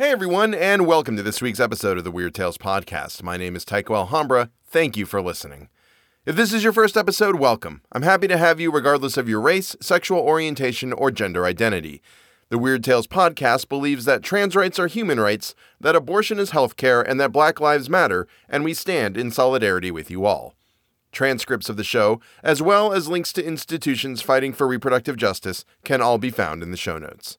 Hey everyone, and welcome to this week's episode of the Weird Tales Podcast. My name is Tycho Alhambra. Thank you for listening. If this is your first episode, welcome. I'm happy to have you regardless of your race, sexual orientation, or gender identity. The Weird Tales Podcast believes that trans rights are human rights, that abortion is healthcare, and that Black Lives Matter, and we stand in solidarity with you all. Transcripts of the show, as well as links to institutions fighting for reproductive justice, can all be found in the show notes.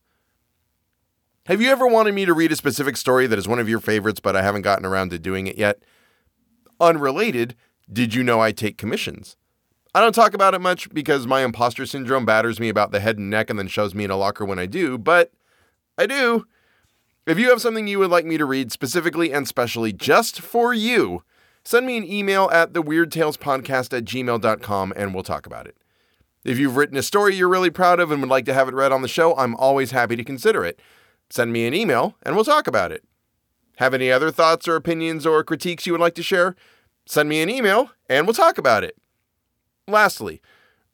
Have you ever wanted me to read a specific story that is one of your favorites, but I haven't gotten around to doing it yet? Unrelated, did you know I take commissions? I don't talk about it much because my imposter syndrome batters me about the head and neck and then shoves me in a locker when I do, but I do. If you have something you would like me to read specifically and specially just for you, send me an email at theweirdtalespodcast at gmail.com and we'll talk about it. If you've written a story you're really proud of and would like to have it read on the show, I'm always happy to consider it send me an email and we'll talk about it. Have any other thoughts or opinions or critiques you would like to share? Send me an email and we'll talk about it. Lastly,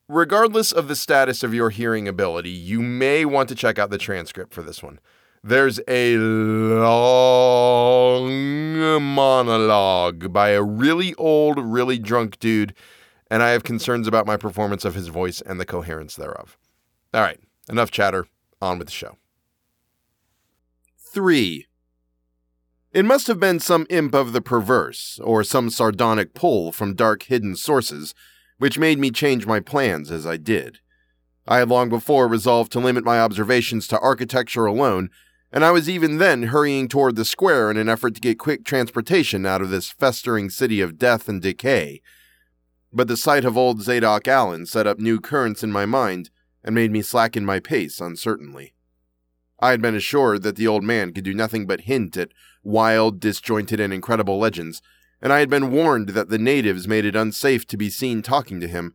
regardless of the status of your hearing ability, you may want to check out the transcript for this one. There's a long monologue by a really old, really drunk dude, and I have concerns about my performance of his voice and the coherence thereof. All right, enough chatter. On with the show. 3. It must have been some imp of the perverse, or some sardonic pull from dark hidden sources, which made me change my plans as I did. I had long before resolved to limit my observations to architecture alone, and I was even then hurrying toward the square in an effort to get quick transportation out of this festering city of death and decay. But the sight of old Zadok Allen set up new currents in my mind and made me slacken my pace uncertainly. I had been assured that the old man could do nothing but hint at wild, disjointed, and incredible legends, and I had been warned that the natives made it unsafe to be seen talking to him.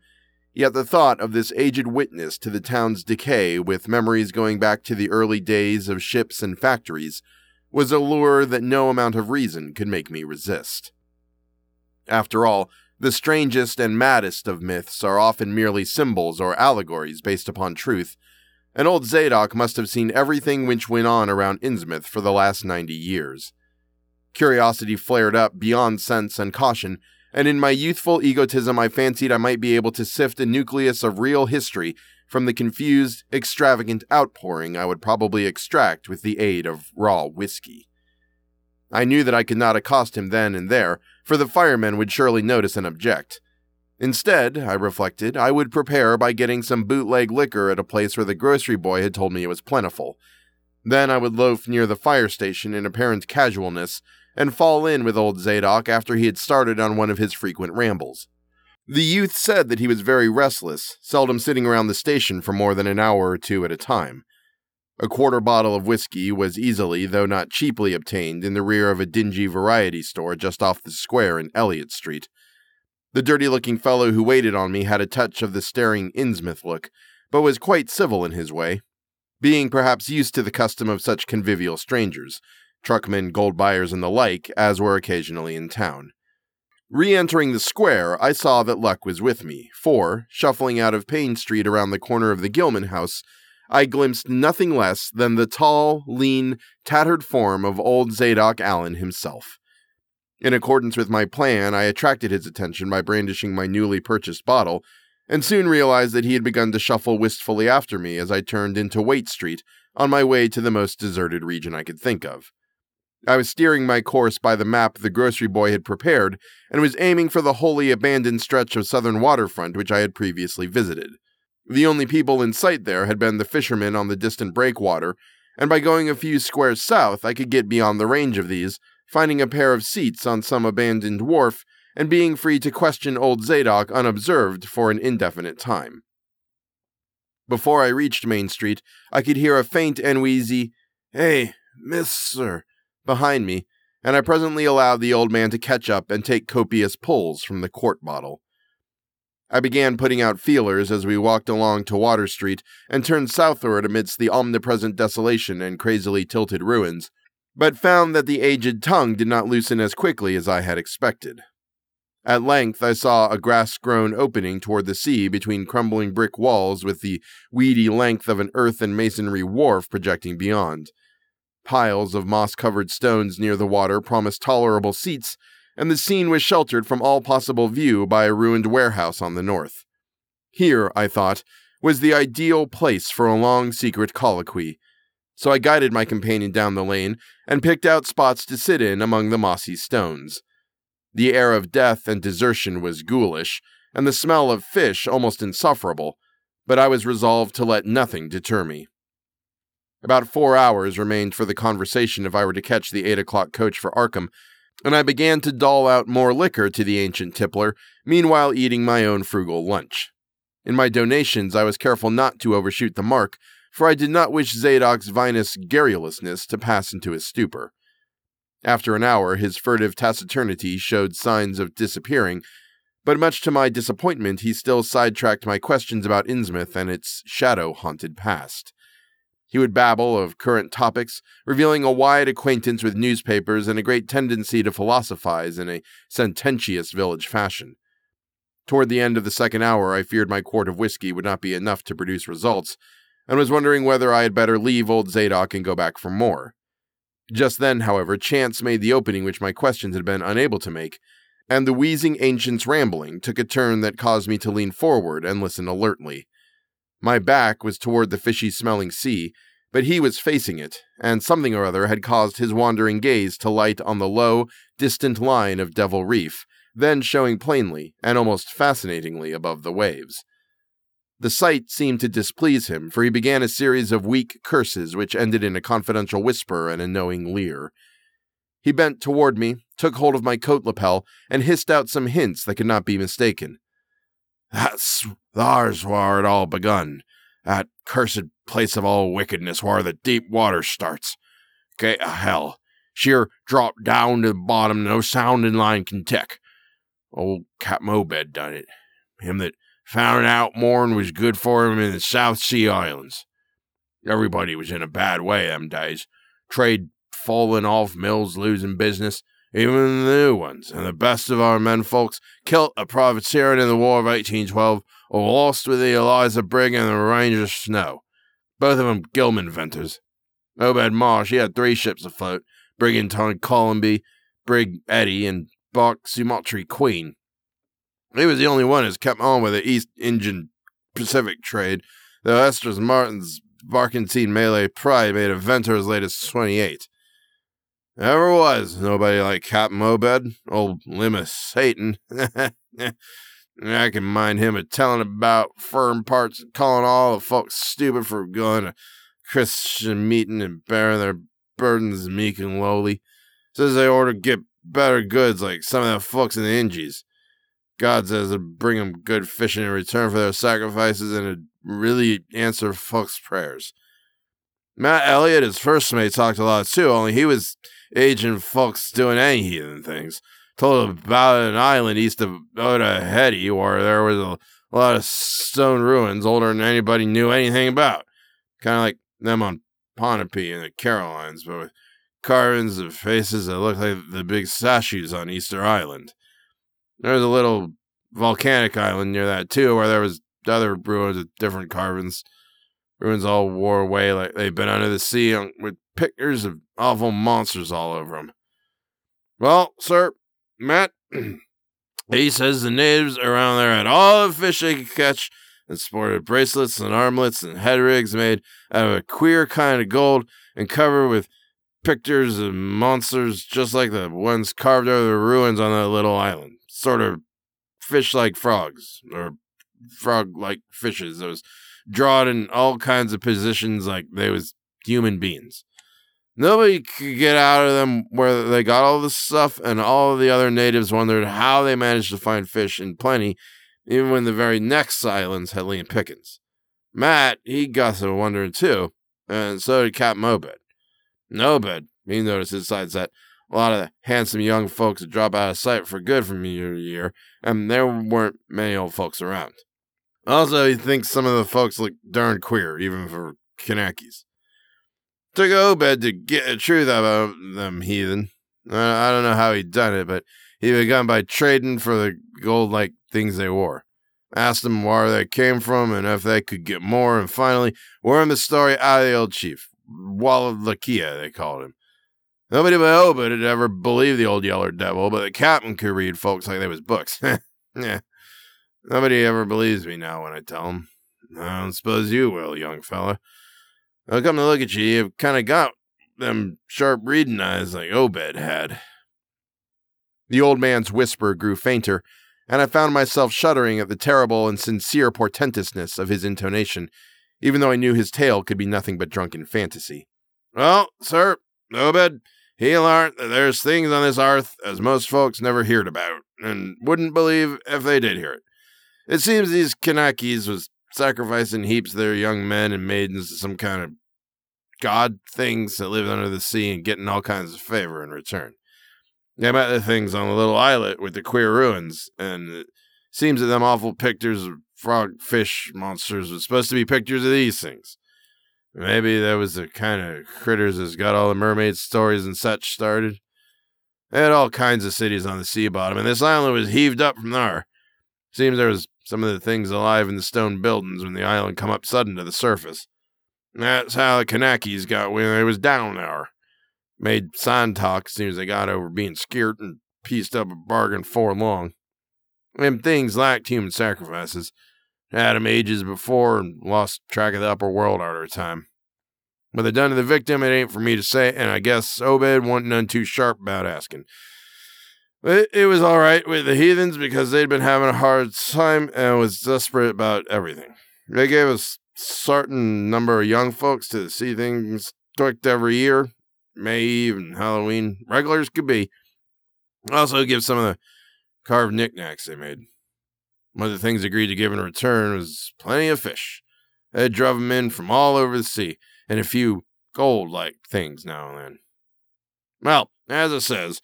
Yet the thought of this aged witness to the town's decay, with memories going back to the early days of ships and factories, was a lure that no amount of reason could make me resist. After all, the strangest and maddest of myths are often merely symbols or allegories based upon truth, and old Zadok must have seen everything which went on around Innsmouth for the last ninety years. Curiosity flared up beyond sense and caution, and in my youthful egotism, I fancied I might be able to sift a nucleus of real history from the confused, extravagant outpouring I would probably extract with the aid of raw whiskey. I knew that I could not accost him then and there, for the firemen would surely notice and object. Instead, I reflected, I would prepare by getting some bootleg liquor at a place where the grocery boy had told me it was plentiful. Then I would loaf near the fire station in apparent casualness and fall in with old Zadok after he had started on one of his frequent rambles. The youth said that he was very restless, seldom sitting around the station for more than an hour or two at a time. A quarter bottle of whiskey was easily, though not cheaply, obtained in the rear of a dingy variety store just off the square in Elliott Street. The dirty looking fellow who waited on me had a touch of the staring Innsmouth look, but was quite civil in his way, being perhaps used to the custom of such convivial strangers, truckmen, gold buyers, and the like, as were occasionally in town. Re entering the square, I saw that luck was with me, for, shuffling out of Payne Street around the corner of the Gilman house, I glimpsed nothing less than the tall, lean, tattered form of old Zadok Allen himself. In accordance with my plan, I attracted his attention by brandishing my newly purchased bottle, and soon realized that he had begun to shuffle wistfully after me as I turned into Waite Street on my way to the most deserted region I could think of. I was steering my course by the map the grocery boy had prepared and was aiming for the wholly abandoned stretch of southern waterfront which I had previously visited. The only people in sight there had been the fishermen on the distant breakwater, and by going a few squares south I could get beyond the range of these finding a pair of seats on some abandoned wharf, and being free to question old Zadok unobserved for an indefinite time. Before I reached Main Street, I could hear a faint and wheezy, Hey, miss, sir, behind me, and I presently allowed the old man to catch up and take copious pulls from the quart bottle. I began putting out feelers as we walked along to Water Street and turned southward amidst the omnipresent desolation and crazily tilted ruins, but found that the aged tongue did not loosen as quickly as I had expected. At length, I saw a grass grown opening toward the sea between crumbling brick walls with the weedy length of an earth and masonry wharf projecting beyond. Piles of moss covered stones near the water promised tolerable seats, and the scene was sheltered from all possible view by a ruined warehouse on the north. Here, I thought, was the ideal place for a long secret colloquy, so I guided my companion down the lane and picked out spots to sit in among the mossy stones. The air of death and desertion was ghoulish, and the smell of fish almost insufferable, but I was resolved to let nothing deter me. About four hours remained for the conversation if I were to catch the eight o'clock coach for Arkham, and I began to doll out more liquor to the ancient tippler, meanwhile eating my own frugal lunch. In my donations, I was careful not to overshoot the mark, for I did not wish Zadok's vinous garrulousness to pass into his stupor. After an hour, his furtive taciturnity showed signs of disappearing, but much to my disappointment, he still sidetracked my questions about Innsmouth and its shadow haunted past. He would babble of current topics, revealing a wide acquaintance with newspapers and a great tendency to philosophize in a sententious village fashion. Toward the end of the second hour, I feared my quart of whiskey would not be enough to produce results, and was wondering whether I had better leave old Zadok and go back for more. Just then, however, chance made the opening which my questions had been unable to make, and the wheezing ancient's rambling took a turn that caused me to lean forward and listen alertly. My back was toward the fishy smelling sea, but he was facing it, and something or other had caused his wandering gaze to light on the low, distant line of Devil Reef, then showing plainly and almost fascinatingly above the waves. The sight seemed to displease him, for he began a series of weak curses which ended in a confidential whisper and a knowing leer. He bent toward me, took hold of my coat lapel, and hissed out some hints that could not be mistaken. That's thar's whar it all begun. That cursed place of all wickedness whar the deep water starts. Gate of hell. Sheer drop down to the bottom, no sounding line can tick. Old Cap'n Obed done it. Him that found out more'n was good for him in the South Sea Islands. Everybody was in a bad way them days. Trade falling off, mills losing business, even the new ones, and the best of our men folks killed a privateer in the War of 1812 or lost with the Eliza Brig and the Ranger Snow. Both of them Gilman venters. Obed Marsh, he had three ships afloat, Brigantine Columby, Brig Hetty, and Bark Sumatry Queen. He was the only one who's kept on with the East Indian Pacific trade, though Esdras Martin's Barkentine Malay Pride made a venter as late as 28. Never was nobody like Captain Obed, old Limit Satan. I can mind him a telling about firm parts and calling all the folks stupid for going to Christian meeting and bearing their burdens meek and lowly. Says they ought to get better goods like some of them folks in the Injies. God says to bring them good fishing in return for their sacrifices and to really answer folks' prayers. Matt Elliott, his first mate, talked a lot too, only he was aging folks doing any heathen things. Told about an island east of Otaheite where there was a, lot of stone ruins older than anybody knew anything about. Kind of like them on Ponape in the Carolines, but with carvings of faces that look like the big statues on Easter Island. There was a little volcanic island near that too, where there was other ruins with different carvings. Ruins all wore away like they'd been under the sea um, with pictures of awful monsters all over them. Well, sir, Matt, he says the natives around there had all the fish they could catch and sported bracelets and armlets and head rigs made out of a queer kind of gold and covered with pictures of monsters just like the ones carved of the ruins on that little island. Sort of fish like frogs, or frog like fishes. That was drawn in all kinds of positions like they was human beings. Nobody could get out of them where they got all this stuff, and all the other natives wondered how they managed to find fish in plenty, even when the very next islands had lean pickings. Matt, he got to wondering too, and so did Captain Obed. Obed, he noticed besides that a lot of the handsome young folks drop out of sight for good from year to year, and there weren't many old folks around. Also, he thinks some of the folks look darn queer, even for Kanakis. Took Obed to get the truth about them heathen. I don't know how he done it, but he begun by trading for the gold-like things they wore. Asked them where they came from and if they could get more, and finally wormed the story out of the old chief. Walakea, they called him. Nobody but Obed had ever believed the old yeller devil, but the captain could read folks like they was books. yeah. Nobody ever believes me now when I tell tell 'em. I don't suppose you will, young fella. I'll come to look at you, you've kind of got them sharp reading eyes like Obed had. The old man's whisper grew fainter, and I found myself shuddering at the terrible and sincere portentousness of his intonation, even though I knew his tale could be nothing but drunken fantasy. Well, sir, Obed, He'll that there's things on this earth as most folks never heard about, and wouldn't believe if they did hear it. It seems these Kanakis was sacrificing heaps of their young men and maidens to some kind of god things that lived under the sea and getting all kinds of favor in return. They met the things on the little islet with the queer ruins, and it seems that them awful pictures of frog fish monsters was supposed to be pictures of these things. Maybe that was the kind of critters that's got all the mermaid stories and such started. They had all kinds of cities on the sea bottom, and this island was heaved up from there. Seems there was some of the things alive in the stone buildings when the island come up sudden to the surface. That's how the Kanakis got when they was down there. Made sign talk as soon as they got over being scared and pieced up a bargain for long. Them things lacked human sacrifices. Had him ages before and lost track of the upper world a time. What they done to the victim, it ain't for me to say, and I guess Obed wasn't none too sharp about asking. It, it was all right with the heathens because they'd been having a hard time and was desperate about everything. They gave us certain number of young folks to see things tweaked every year, May Eve and Halloween, regulars could be. Also give some of the carved knickknacks they made. One of the things agreed to give in return was plenty of fish. They drove 'em in from all over the sea, and a few gold like things now and then. Well, as it says,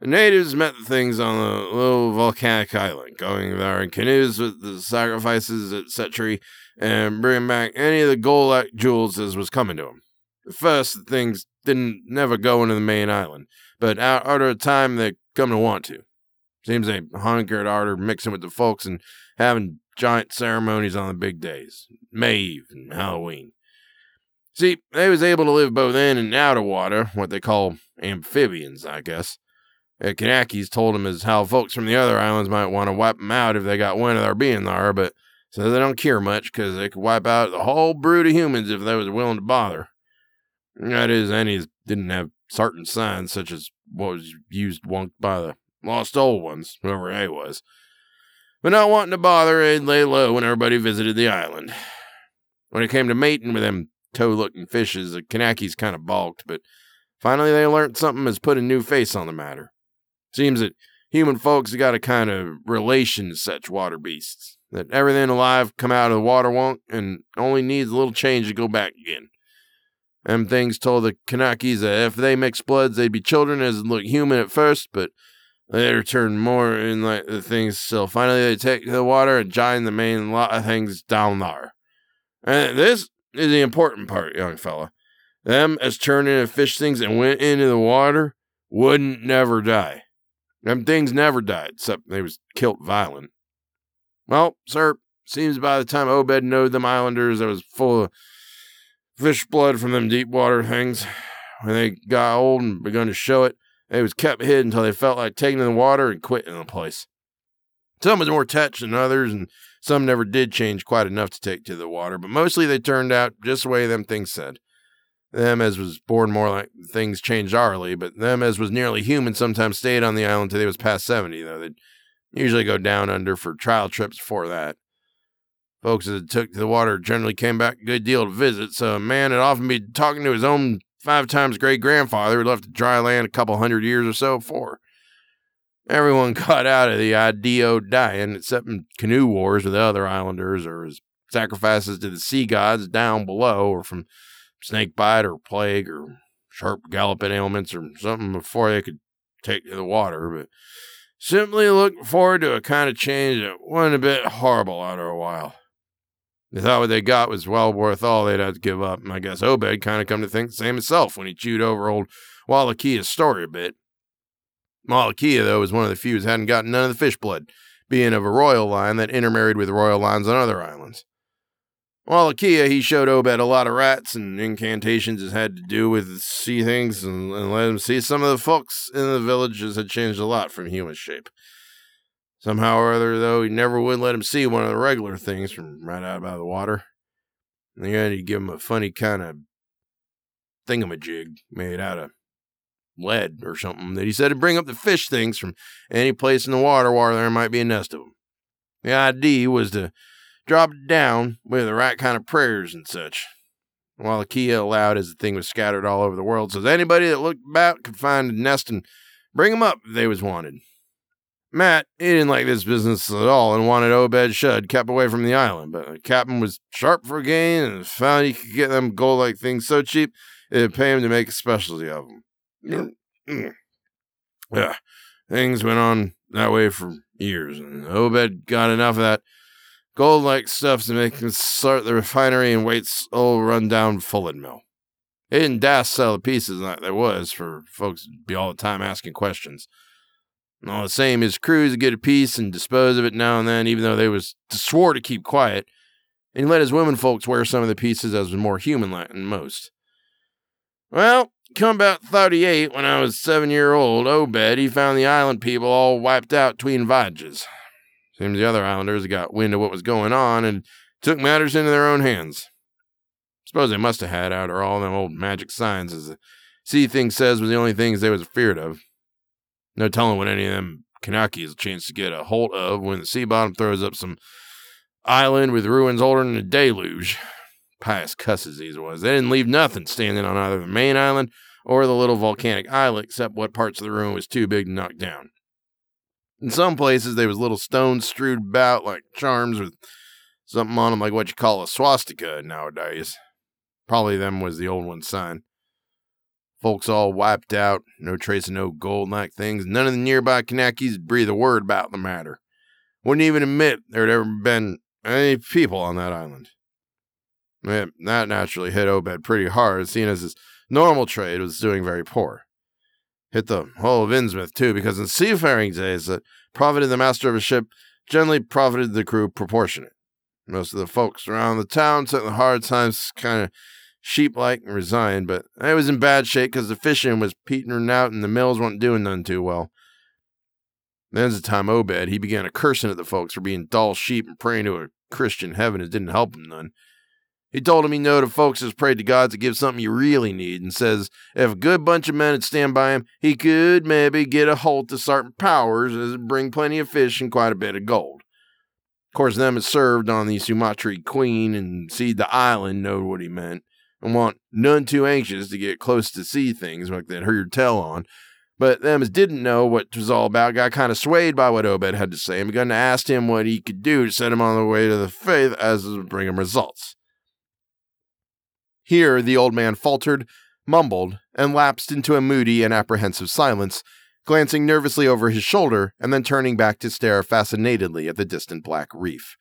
the natives met the things on the little volcanic island, going there in canoes with the sacrifices, etc., and bringing back any of the gold like jewels as was coming to 'em. At first, the things didn't never go into the main island, but after a time they come to want to. Seems they hunkered harder mixing with the folks and having giant ceremonies on the big days, May Eve and Halloween. See, they was able to live both in and out of water, what they call amphibians, I guess. The Kanakis told them as how folks from the other islands might want to wipe 'em out if they got wind of their being there, but so they don't care much because they could wipe out the whole brood of humans if they was willing to bother. That is, any didn't have certain signs such as what was used once by the Lost old ones, whoever they was. But not wanting to bother, they'd lay low when everybody visited the island. When it came to mating with them toe-looking fishes, the Kanakis kind of balked, but finally they learnt something as put a new face on the matter. Seems that human folks got a kind of relation to such water beasts, that everything alive come out of the water won't and only needs a little change to go back again. Them things told the Kanakis that if they mixed bloods, they'd be children as look human at first, but they return more in like the things still. Finally, they take the water and join the main lot of things down there. And this is the important part, young fella. Them as turned into fish things and went into the water wouldn't never die. Them things never died, except they was killed violent. Well, sir, seems by the time Obed knowed them islanders, that was full of fish blood from them deep water things. When they got old and begun to show it, they was kept hid until they felt like taking in the water and quitting the place. Some was more touched than others, and some never did change quite enough to take to the water, but mostly they turned out just the way them things said. Them as was born more like things changed hourly, but them as was nearly human sometimes stayed on the island till they was past 70, though they'd usually go down under for trial trips before that. Folks that took to the water generally came back a good deal to visit, so a man would often be talking to his own five times great grandfather who left the dry land a couple hundred years or so before. Everyone got out of the idea dying, except in canoe wars with the other islanders or as sacrifices to the sea gods down below, or from snake bite or plague or sharp galloping ailments or something before they could take to the water. But simply looking forward to a kind of change that wasn't a bit horrible after a while. They thought what they got was well worth all they'd have to give up, and I guess Obed kind of come to think the same himself when he chewed over old Walakea's story a bit. Walakea, though, was one of the few hadn't gotten none of the fish blood, being of a royal line that intermarried with royal lines on other islands. Walakea, he showed Obed a lot of rats and incantations that had to do with sea things and, and let him see some of the folks in the villages had changed a lot from human shape. Somehow or other, though, he never would let him see one of the regular things from right out by the water. And then he'd give him a funny kind of thingamajig made out of lead or something that he said to bring up the fish things from any place in the water where there might be a nest of them. The idea was to drop it down with the right kind of prayers and such. Walakea allowed as the thing was scattered all over the world, so that anybody that looked about could find a nest and bring 'em up if they was wanted. Matt, he didn't like this business at all and wanted Obed Shud kept away from the island, but the captain was sharp for gain and found he could get them gold-like things so cheap it'd pay him to make a specialty of them. Mm-hmm. Yeah, things went on that way for years, and Obed got enough of that gold like stuff to make him start the refinery and Waite's old run-down Fullen mill. He didn't dash sell the pieces like there was for folks to be all the time asking questions. All the same, his crews get a piece and dispose of it now and then, even though they was swore to keep quiet. And he let his women folks wear some of the pieces as was more human-like than most. Well, come about 38, when I was seven year old, oh, Obed, he found the island people all wiped out between villages. Seems the other islanders got wind of what was going on and took matters into their own hands. Suppose they must have had after all them old magic signs, as the sea thing says was the only things they was afeared of. No telling what any of them Kanaki's chance to get a hold of when the sea bottom throws up some island with ruins older than a deluge. Pious cusses these was. They didn't leave nothing standing on either the main island or the little volcanic islet, except what parts of the ruin was too big to knock down. In some places, there was little stones strewed about like charms with something on them like what you call a swastika nowadays. Probably them was the old one's sign. Folks all wiped out, no trace of no gold like things. None of the nearby Kanakis breathe a word about the matter. Wouldn't even admit there'd ever been any people on that island. That naturally hit Obed pretty hard, seeing as his normal trade was doing very poor hit the whole of Innsmouth too, because in seafaring days, the profited the master of a ship generally profited the crew proportionate. Most of the folks around the town took the hard times kind of sheep like and resigned, but I was in bad shape because the fishing was petering out and the mills weren't doing none too well. Then's the time Obed, he began a cursing at the folks for being dull sheep and praying to a Christian heaven it didn't help him none. He told him he knowed if folks has prayed to God to give something you really need, and says if a good bunch of men would stand by him, he could maybe get a hold to certain powers as bring plenty of fish and quite a bit of gold. Of course, them that served on the Sumatry Queen and seed the island knowed what he meant, and want none too anxious to get close to see things like they'd heard tell on. But them as didn't know what was all about got kind of swayed by what Obed had to say and begun to ask him what he could do to set him on the way to the faith as would bring him results. Here the old man faltered, mumbled, and lapsed into a moody and apprehensive silence, glancing nervously over his shoulder and then turning back to stare fascinatedly at the distant black reef.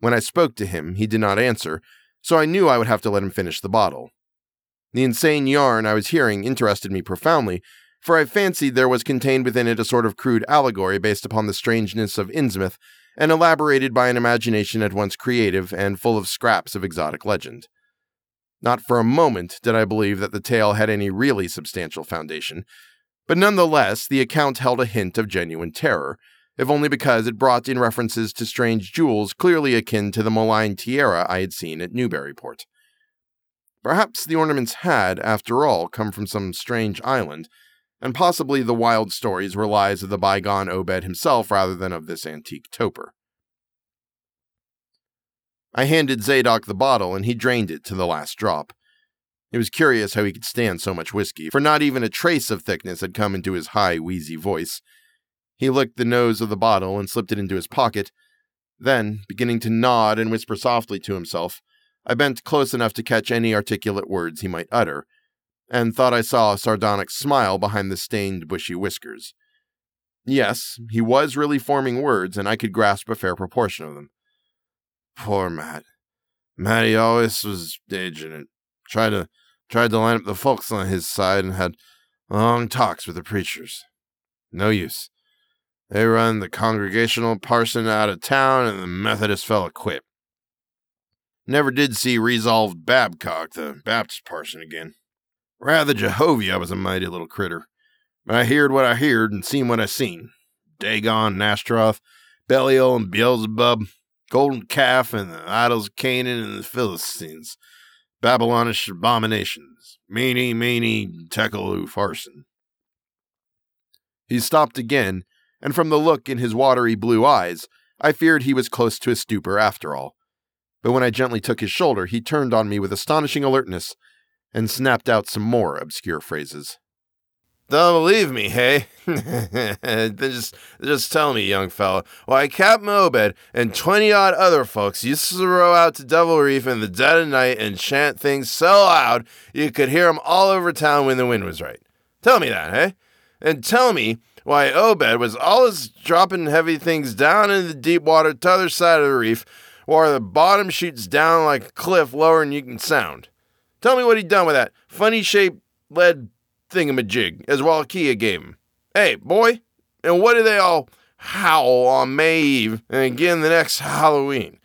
When I spoke to him, he did not answer, so I knew I would have to let him finish the bottle. The insane yarn I was hearing interested me profoundly, for I fancied there was contained within it a sort of crude allegory based upon the strangeness of Innsmouth and elaborated by an imagination at once creative and full of scraps of exotic legend. Not for a moment did I believe that the tale had any really substantial foundation, but nonetheless, the account held a hint of genuine terror, if only because it brought in references to strange jewels clearly akin to the malign tiara I had seen at Newburyport. Perhaps the ornaments had, after all, come from some strange island, and possibly the wild stories were lies of the bygone Obed himself rather than of this antique toper. I handed Zadok the bottle, and he drained it to the last drop. It was curious how he could stand so much whiskey, for not even a trace of thickness had come into his high, wheezy voice. He licked the nose of the bottle and slipped it into his pocket. Then, beginning to nod and whisper softly to himself, I bent close enough to catch any articulate words he might utter, and thought I saw a sardonic smile behind the stained, bushy whiskers. Yes, he was really forming words, and I could grasp a fair proportion of them. Poor Matt. Matty always was staging it. Tried to tried to line up the folks on his side and had long talks with the preachers. No use. They run the congregational parson out of town and the Methodist fellow quit. Never did see Resolved Babcock, the Baptist parson, again. Rather Jehovah was a mighty little critter. But I heard what I heard and seen what I seen. Dagon and Ashtaroth, Belial and Beelzebub, Golden Calf and the idols of Canaan and the Philistines, Babylonish abominations, Mene, mene, Tekel Upharsin. He stopped again, and from the look in his watery blue eyes, I feared he was close to a stupor after all. But when I gently took his shoulder, he turned on me with astonishing alertness and snapped out some more obscure phrases. Don't believe me, hey? just, just tell me, young fella. Why, Captain Obed and 20 odd other folks used to row out to Devil Reef in the dead of night and chant things so loud you could hear 'em all over town when the wind was right. Tell me that, hey? And tell me why Obed was always dropping heavy things down in the deep water to other side of the reef where the bottom shoots down like a cliff lower than you can sound. Tell me what he done with that funny shaped lead thingamajig as Walakea gave him. Hey, boy, and what do they all howl on May Eve and again the next Halloween?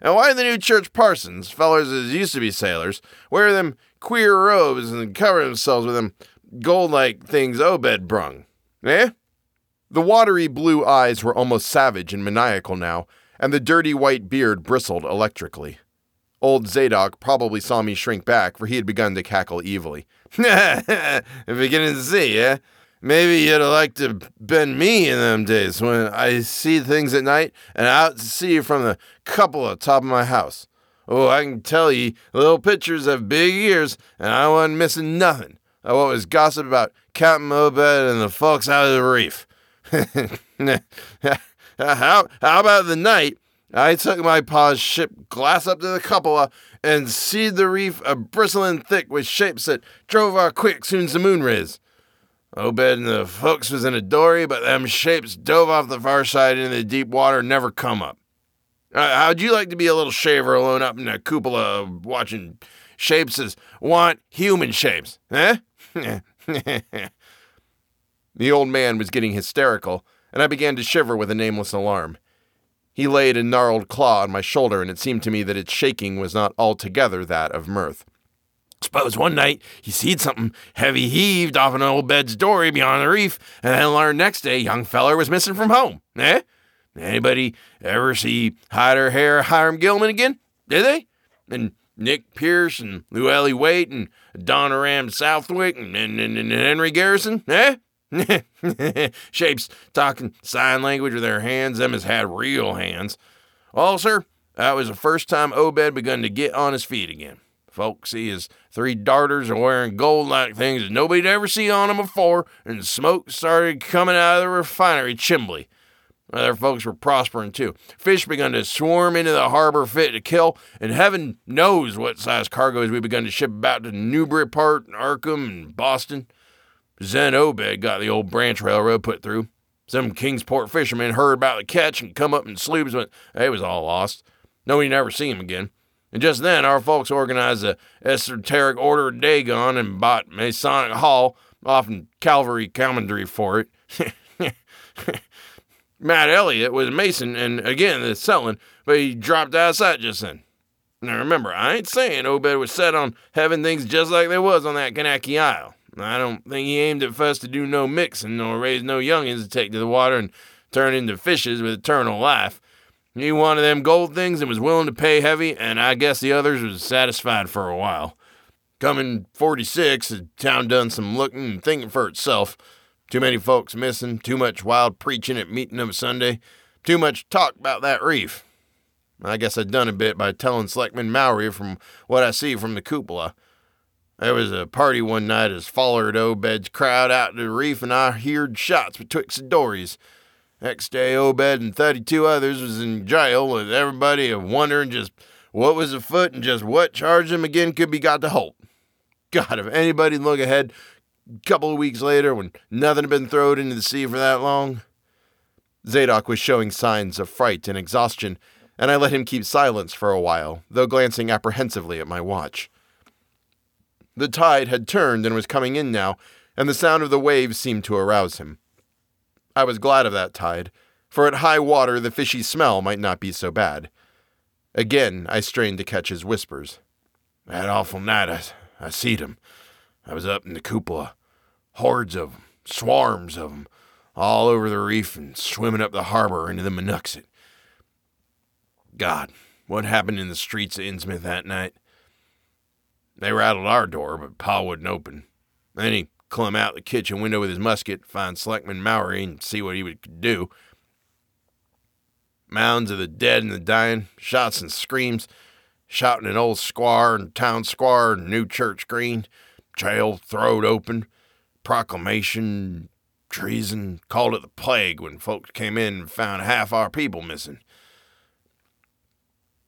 And why the new church parsons, fellers as used to be sailors, wear them queer robes and cover themselves with them gold like things Obed brung? Eh? The watery blue eyes were almost savage and maniacal now, and the dirty white beard bristled electrically. Old Zadok probably saw me shrink back, for he had begun to cackle evilly. Beginning to see, eh? Maybe you'd liked to been me in them days when I see things at night and out to sea from the cupola top of my house. Oh, I can tell ye, little pitchers have big ears, and I wasn't missing nothing of what was gossip about Captain Obed and the folks out of the reef. how, how about the night I took my pa's ship glass up to the cupola and seed the reef a bristling thick with shapes that drove our quick soon's the moon riz. Obed and the folks was in a dory, but them shapes dove off the far side into the deep water and never come up. Uh, how'd you like to be a little shaver alone up in a cupola watching shapes as want human shapes, eh? the old man was getting hysterical, and I began to shiver with a nameless alarm. He laid a gnarled claw on my shoulder, and it seemed to me that its shaking was not altogether that of mirth. Suppose one night he seed something heavy heaved off an Obed's dory beyond the reef, and then learned next day young feller was missing from home. Eh? Anybody ever see Hyder Hare Hiram Gilman again? Did they? And Nick Pierce and Llewellyn Waite and Adoniram Southwick and, and, and, and Henry Garrison? Eh? Shapes talking sign language with their hands, them has had real hands. Well, sir, that was the first time Obed begun to get on his feet again. Folks see his three darters are wearing gold like things that nobody'd ever seen on 'em before, and smoke started coming out of the refinery chimbley. Other folks were prospering too. Fish begun to swarm into the harbor fit to kill, and heaven knows what size cargoes we begun to ship about to Newburyport, Arkham, and Boston. Zen Obed got the old branch railroad put through. Some Kingsport fishermen heard about the catch and come up in sloops but they was all lost. Nobody never see him again. And just then, our folks organized a esoteric order of Dagon and bought Masonic Hall off in Calvary Commandery for it. Matt Elliott was a Mason and again the selling, but he dropped out of sight just then. Now remember, I ain't saying Obed was set on having things just like they was on that Kanaki Isle. I don't think he aimed at first to do no mixing nor raise no youngins to take to the water and turn into fishes with eternal life. He wanted them gold things and was willing to pay heavy, and I guess the others was satisfied for a while. Coming 46, the town done some looking and thinking for itself. Too many folks missing, too much wild preaching at meeting of Sunday, too much talk about that reef. I guess I done a bit by telling Selectman Mowry from what I see from the cupola. There was a party one night as follered Obed's crowd out to the reef, and I heard shots betwixt the dories. Next day, Obed and 32 others was in jail, with everybody a wondering just what was afoot and just what charge them again could be got to Holt. God, if anybody'd look ahead a couple of weeks later when nothing had been thrown into the sea for that long. Zadok was showing signs of fright and exhaustion, and I let him keep silence for a while, though glancing apprehensively at my watch. The tide had turned and was coming in now, and the sound of the waves seemed to arouse him. I was glad of that tide, for at high water the fishy smell might not be so bad. Again, I strained to catch his whispers. That awful night, I, I seed 'em. I was up in the cupola. Hordes of 'em, swarms of 'em, all over the reef and swimming up the harbor into the Manuxet. God, what happened in the streets of Innsmouth that night? They rattled our door, but Pa wouldn't open. Then he clum out the kitchen window with his musket, find Selectman Mowry, and see what he could do. Mounds of the dead and the dying, shots and screams, shouting an old squire and town squire and new church green, jail throwed open, proclamation, treason, called it the plague when folks came in and found half our people missing.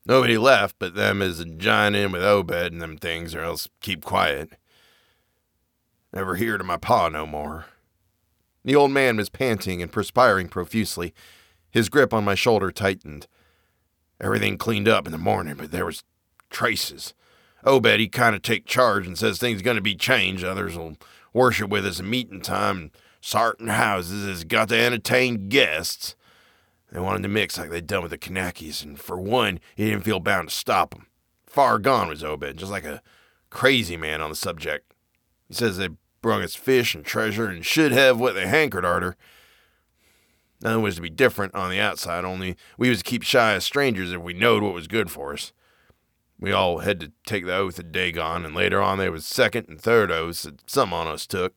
Nobody left but them as a join in with Obed and them things, or else keep quiet. Never hear to my pa no more. The old man was panting and perspiring profusely. His grip on my shoulder tightened. Everything cleaned up in the morning, but there was traces. Obed, he kind of take charge and says things going to be changed. Others'll worship with us at meeting time. Sartin houses has got to entertain guests. They wanted to mix like they'd done with the Kanakis, and for one, he didn't feel bound to stop 'em. Far gone was Obed, just like a crazy man on the subject. He says they brung us fish and treasure and should have what they hankered arter. Nothing was to be different on the outside, only we was to keep shy of strangers if we knowed what was good for us. We all had to take the oath of Dagon, and later on there was second and third oaths that some on us took.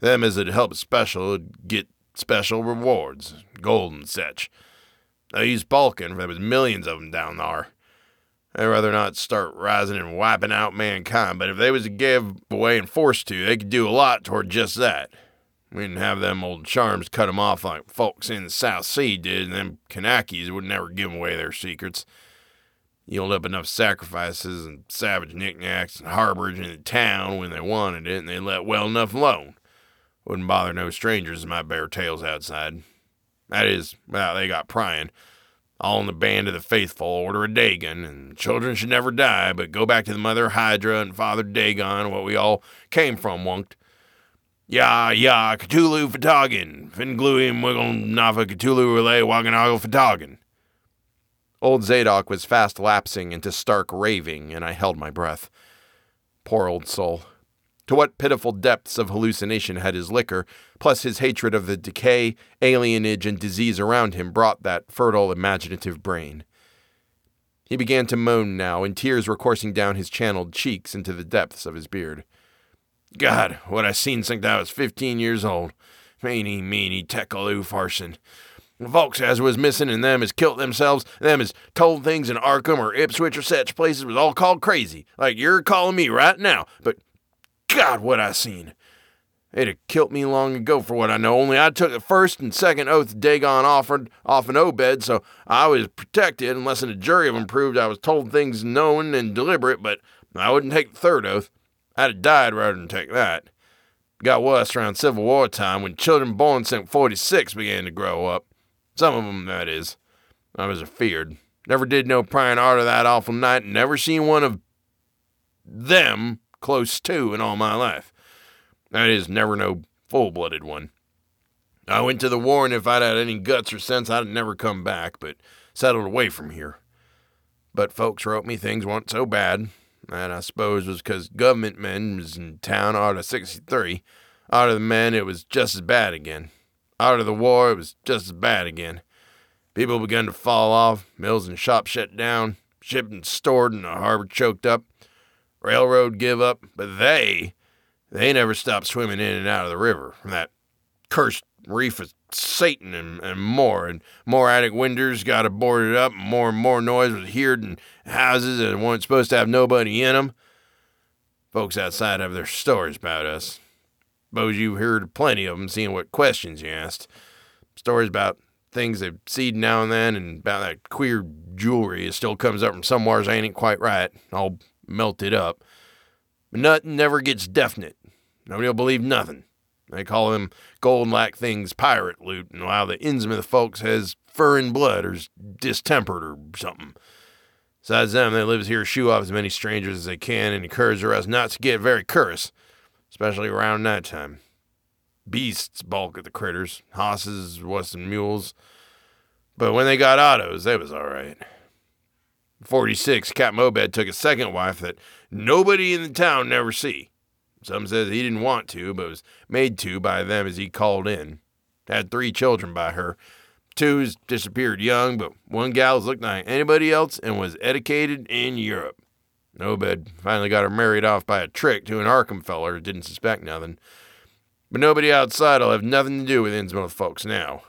Them as had helped special would get special rewards, gold and such. I used Balkan, for there was millions of of 'em down thar. I'd rather not start rising and wiping out mankind, but if they was to give away and forced to, they could do a lot toward just that. We didn't have them old charms cut 'em off like folks in the South Sea did, and them Kanakis would never give away their secrets. Yield up enough sacrifices and savage knickknacks and harborage in the town when they wanted it, and they let well enough alone. Wouldn't bother no strangers in my bare tails outside. That is, well, they got prying. All in the band of the faithful, order a Dagon, and children should never die, but go back to the mother Hydra and father Dagon, what we all came from, wunked. Ya, ya, Cthulhu Fhtagn, Ph'nglui mglw'nafh Cthulhu R'lyeh wgah'nagl Fhtagn. Old Zadok was fast lapsing into stark raving, and I held my breath. Poor old soul. To what pitiful depths of hallucination had his liquor, plus his hatred of the decay, alienage, and disease around him, brought that fertile, imaginative brain? He began to moan now, and tears were coursing down his channeled cheeks into the depths of his beard. God, what I seen since I was fifteen years old. Mene, mene, Tekel Upharsin. Folks as was missing and them as killed themselves, them as told things in Arkham or Ipswich or such places was all called crazy, like you're calling me right now. But God, what I seen. They'd have killed me long ago for what I know, only I took the first and second oath Dagon offered off an Obed, so I was protected unless a jury of 'em proved I was told things knowing and deliberate, but I wouldn't take the third oath. I'd have died rather than take that. Got worse around Civil War time when children born since 46 began to grow up. Some of 'em, that is. I was afeared. Never did no prying arter that awful night, and never seen one of them close to in all my life. That is, never no full blooded one. I went to the war, and if I'd had any guts or sense, I'd never come back, but settled away from here. But folks wrote me things weren't so bad. and I suppose was 'cause government men was in town out of 63. Out of the men, it was just as bad again. Out of the war, it was just as bad again. People begun to fall off, mills and shops shut down, shipping stored and the harbor choked up, railroad give up, but they, they never stopped swimming in and out of the river from that cursed reef of Satan and, and more, and more attic windows got boarded up, and more and more noise was heard in houses that weren't supposed to have nobody in 'em. Folks outside have their stories about us. Suppose you've heard plenty of 'em, seeing what questions you asked. Stories about things they've seen now and then, and about that queer jewelry that still comes up from somewheres ain't quite right, all melted up. But nothing never gets definite. Nobody'll believe nothing. They call them golden lack things pirate loot, and while the Innsmouth folks has fur and blood or's distempered or something. Besides them, they lives here shoe off as many strangers as they can and encourage the rest not to get very cur'ous, especially around night time. Beasts balk at the critters, hosses, what's mules. But when they got autos, they was all right. 46, Captain Obed took a second wife that nobody in the town never see. Some says he didn't want to, but was made to by them as he called in. Had three children by her. Two's disappeared young, but one gal's looked like anybody else and was educated in Europe. Obed finally got her married off by a trick to an Arkham feller who didn't suspect nothing. But nobody outside'll have nothing to do with Innsmouth folks now.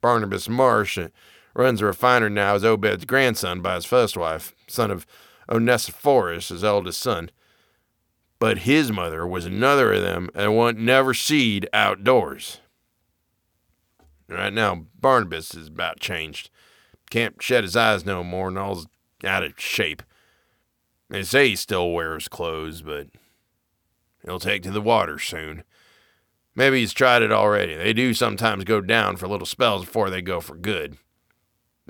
Barnabas Marsh runs a refiner now as Obed's grandson by his first wife, son of Onesiphorus, his eldest son. But his mother was another of them and won't never seed outdoors. Right now, Barnabas is about changed. Can't shed his eyes no more and all's out of shape. They say he still wears clothes, but he'll take to the water soon. Maybe he's tried it already. They do sometimes go down for little spells before they go for good.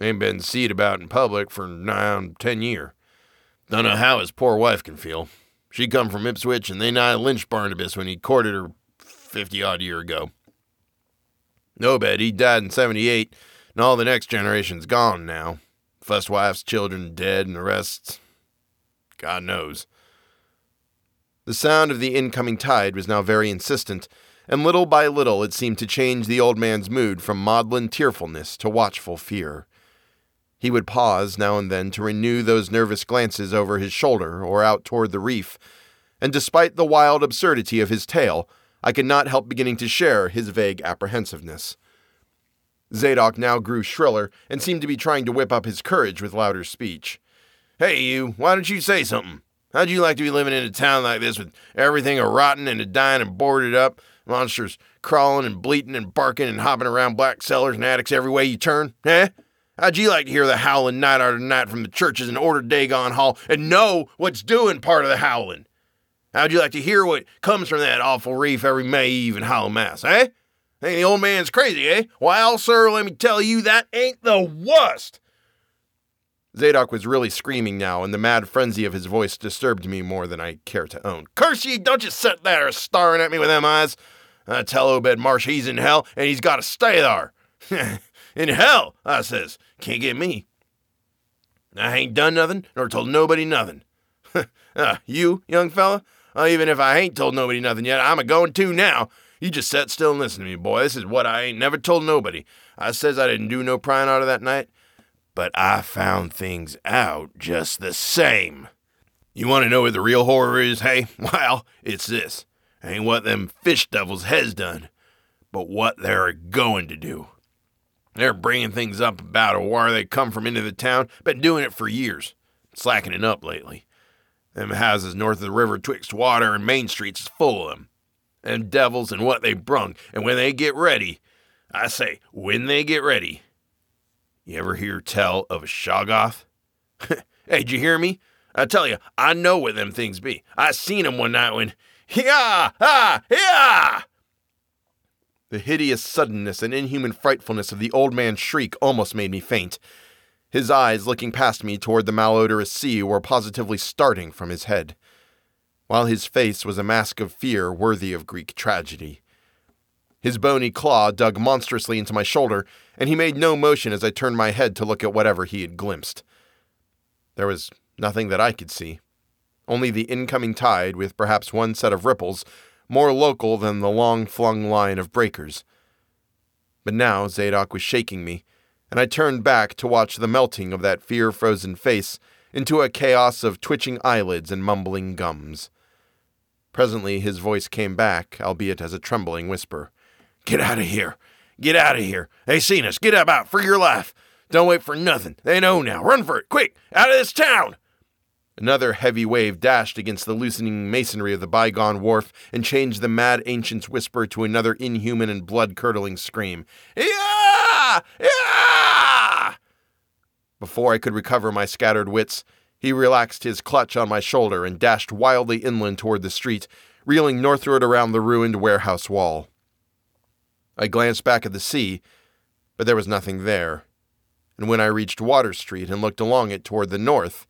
Ain't been seen about in public for on ten year. Don't know how his poor wife can feel. She come from Ipswich, and they nigh lynched Barnabas when he courted her fifty odd year ago. Obed he died in seventy eight, and all the next generation's gone now. First wife's children dead, and the rest, God knows. The sound of the incoming tide was now very insistent, and little by little it seemed to change the old man's mood from maudlin tearfulness to watchful fear. He would pause now and then to renew those nervous glances over his shoulder or out toward the reef, and despite the wild absurdity of his tale, I could not help beginning to share his vague apprehensiveness. Zadok now grew shriller and seemed to be trying to whip up his courage with louder speech. Hey, you, why don't you say something? How'd you like to be living in a town like this with everything a rotting and a dying and boarded up, monsters crawling and bleating and barking and hopping around black cellars and attics every way you turn? Eh? How'd you like to hear the howling night after night from the churches and order Dagon Hall and know what's doing part of the howling? How'd you like to hear what comes from that awful reef every May Eve and Hallowmass, eh? Think the old man's crazy, eh? Well, sir, let me tell you, that ain't the worst. Zadok was really screaming now, and the mad frenzy of his voice disturbed me more than I care to own. Curse ye, don't you sit there staring at me with them eyes. I tell Obed Marsh he's in hell, and he's got to stay there. in hell, I says. Can't get me. I ain't done nothing, nor told nobody nothing. uh, you, young fella? Uh, even if I ain't told nobody nothing yet, I'm a going to now. You just set still and listen to me, boy. This is what I ain't never told nobody. I says I didn't do no prying out of that night, but I found things out just the same. You want to know what the real horror is, hey? Well, it's this. Ain't what them fish devils has done, but what they're going to do. They're bringing things up about a where they come from into the town. Been doing it for years. Slacking it up lately. Them houses north of the river twixt water and Main Streets is full of them. Them devils and what they brung. And when they get ready, I say, when they get ready. You ever hear tell of a Shoggoth? hey, did you hear me? I tell you, I know what them things be. I seen 'em one night when, yeah, ah, yeah. The hideous suddenness and inhuman frightfulness of the old man's shriek almost made me faint. His eyes, looking past me toward the malodorous sea, were positively starting from his head, while his face was a mask of fear worthy of Greek tragedy. His bony claw dug monstrously into my shoulder, and he made no motion as I turned my head to look at whatever he had glimpsed. There was nothing that I could see, only the incoming tide, with perhaps one set of ripples, more local than the long flung line of breakers. But now Zadok was shaking me, and I turned back to watch the melting of that fear frozen face into a chaos of twitching eyelids and mumbling gums. Presently his voice came back, albeit as a trembling whisper. Get out of here! Get out of here! They seen us! Get up out for your life! Don't wait for nothing! They know now! Run for it! Quick! Out of this town! Another heavy wave dashed against the loosening masonry of the bygone wharf and changed the mad ancient's whisper to another inhuman and blood curdling scream. Yeah! Yeah! Before I could recover my scattered wits, he relaxed his clutch on my shoulder and dashed wildly inland toward the street, reeling northward around the ruined warehouse wall. I glanced back at the sea, but there was nothing there. And when I reached Water Street and looked along it toward the north,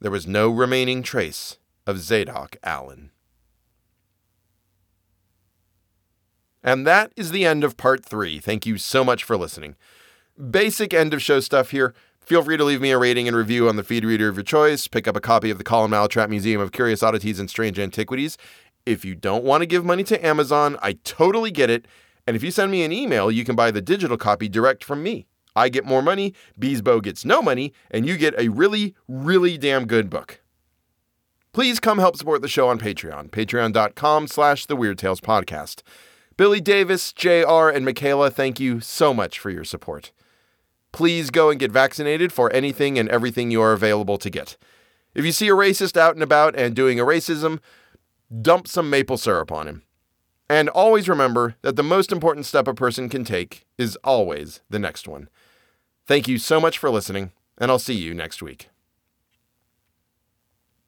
there was no remaining trace of Zadok Allen. And that is the end of part three. Thank you so much for listening. Basic end of show stuff here. Feel free to leave me a rating and review on the feed reader of your choice. Pick up a copy of the Colin Malatrat Museum of Curious Oddities and Strange Antiquities. If you don't want to give money to Amazon, I totally get it. And if you send me an email, you can buy the digital copy direct from me. I get more money, Beesbo gets no money, and you get a really, really damn good book. Please come help support the show on Patreon, patreon.com slash the Weird Tales Podcast. Billy Davis, JR, and Michaela, thank you so much for your support. Please go and get vaccinated for anything and everything you are available to get. If you see a racist out and about and doing a racism, dump some maple syrup on him. And always remember that the most important step a person can take is always the next one. Thank you so much for listening, and I'll see you next week.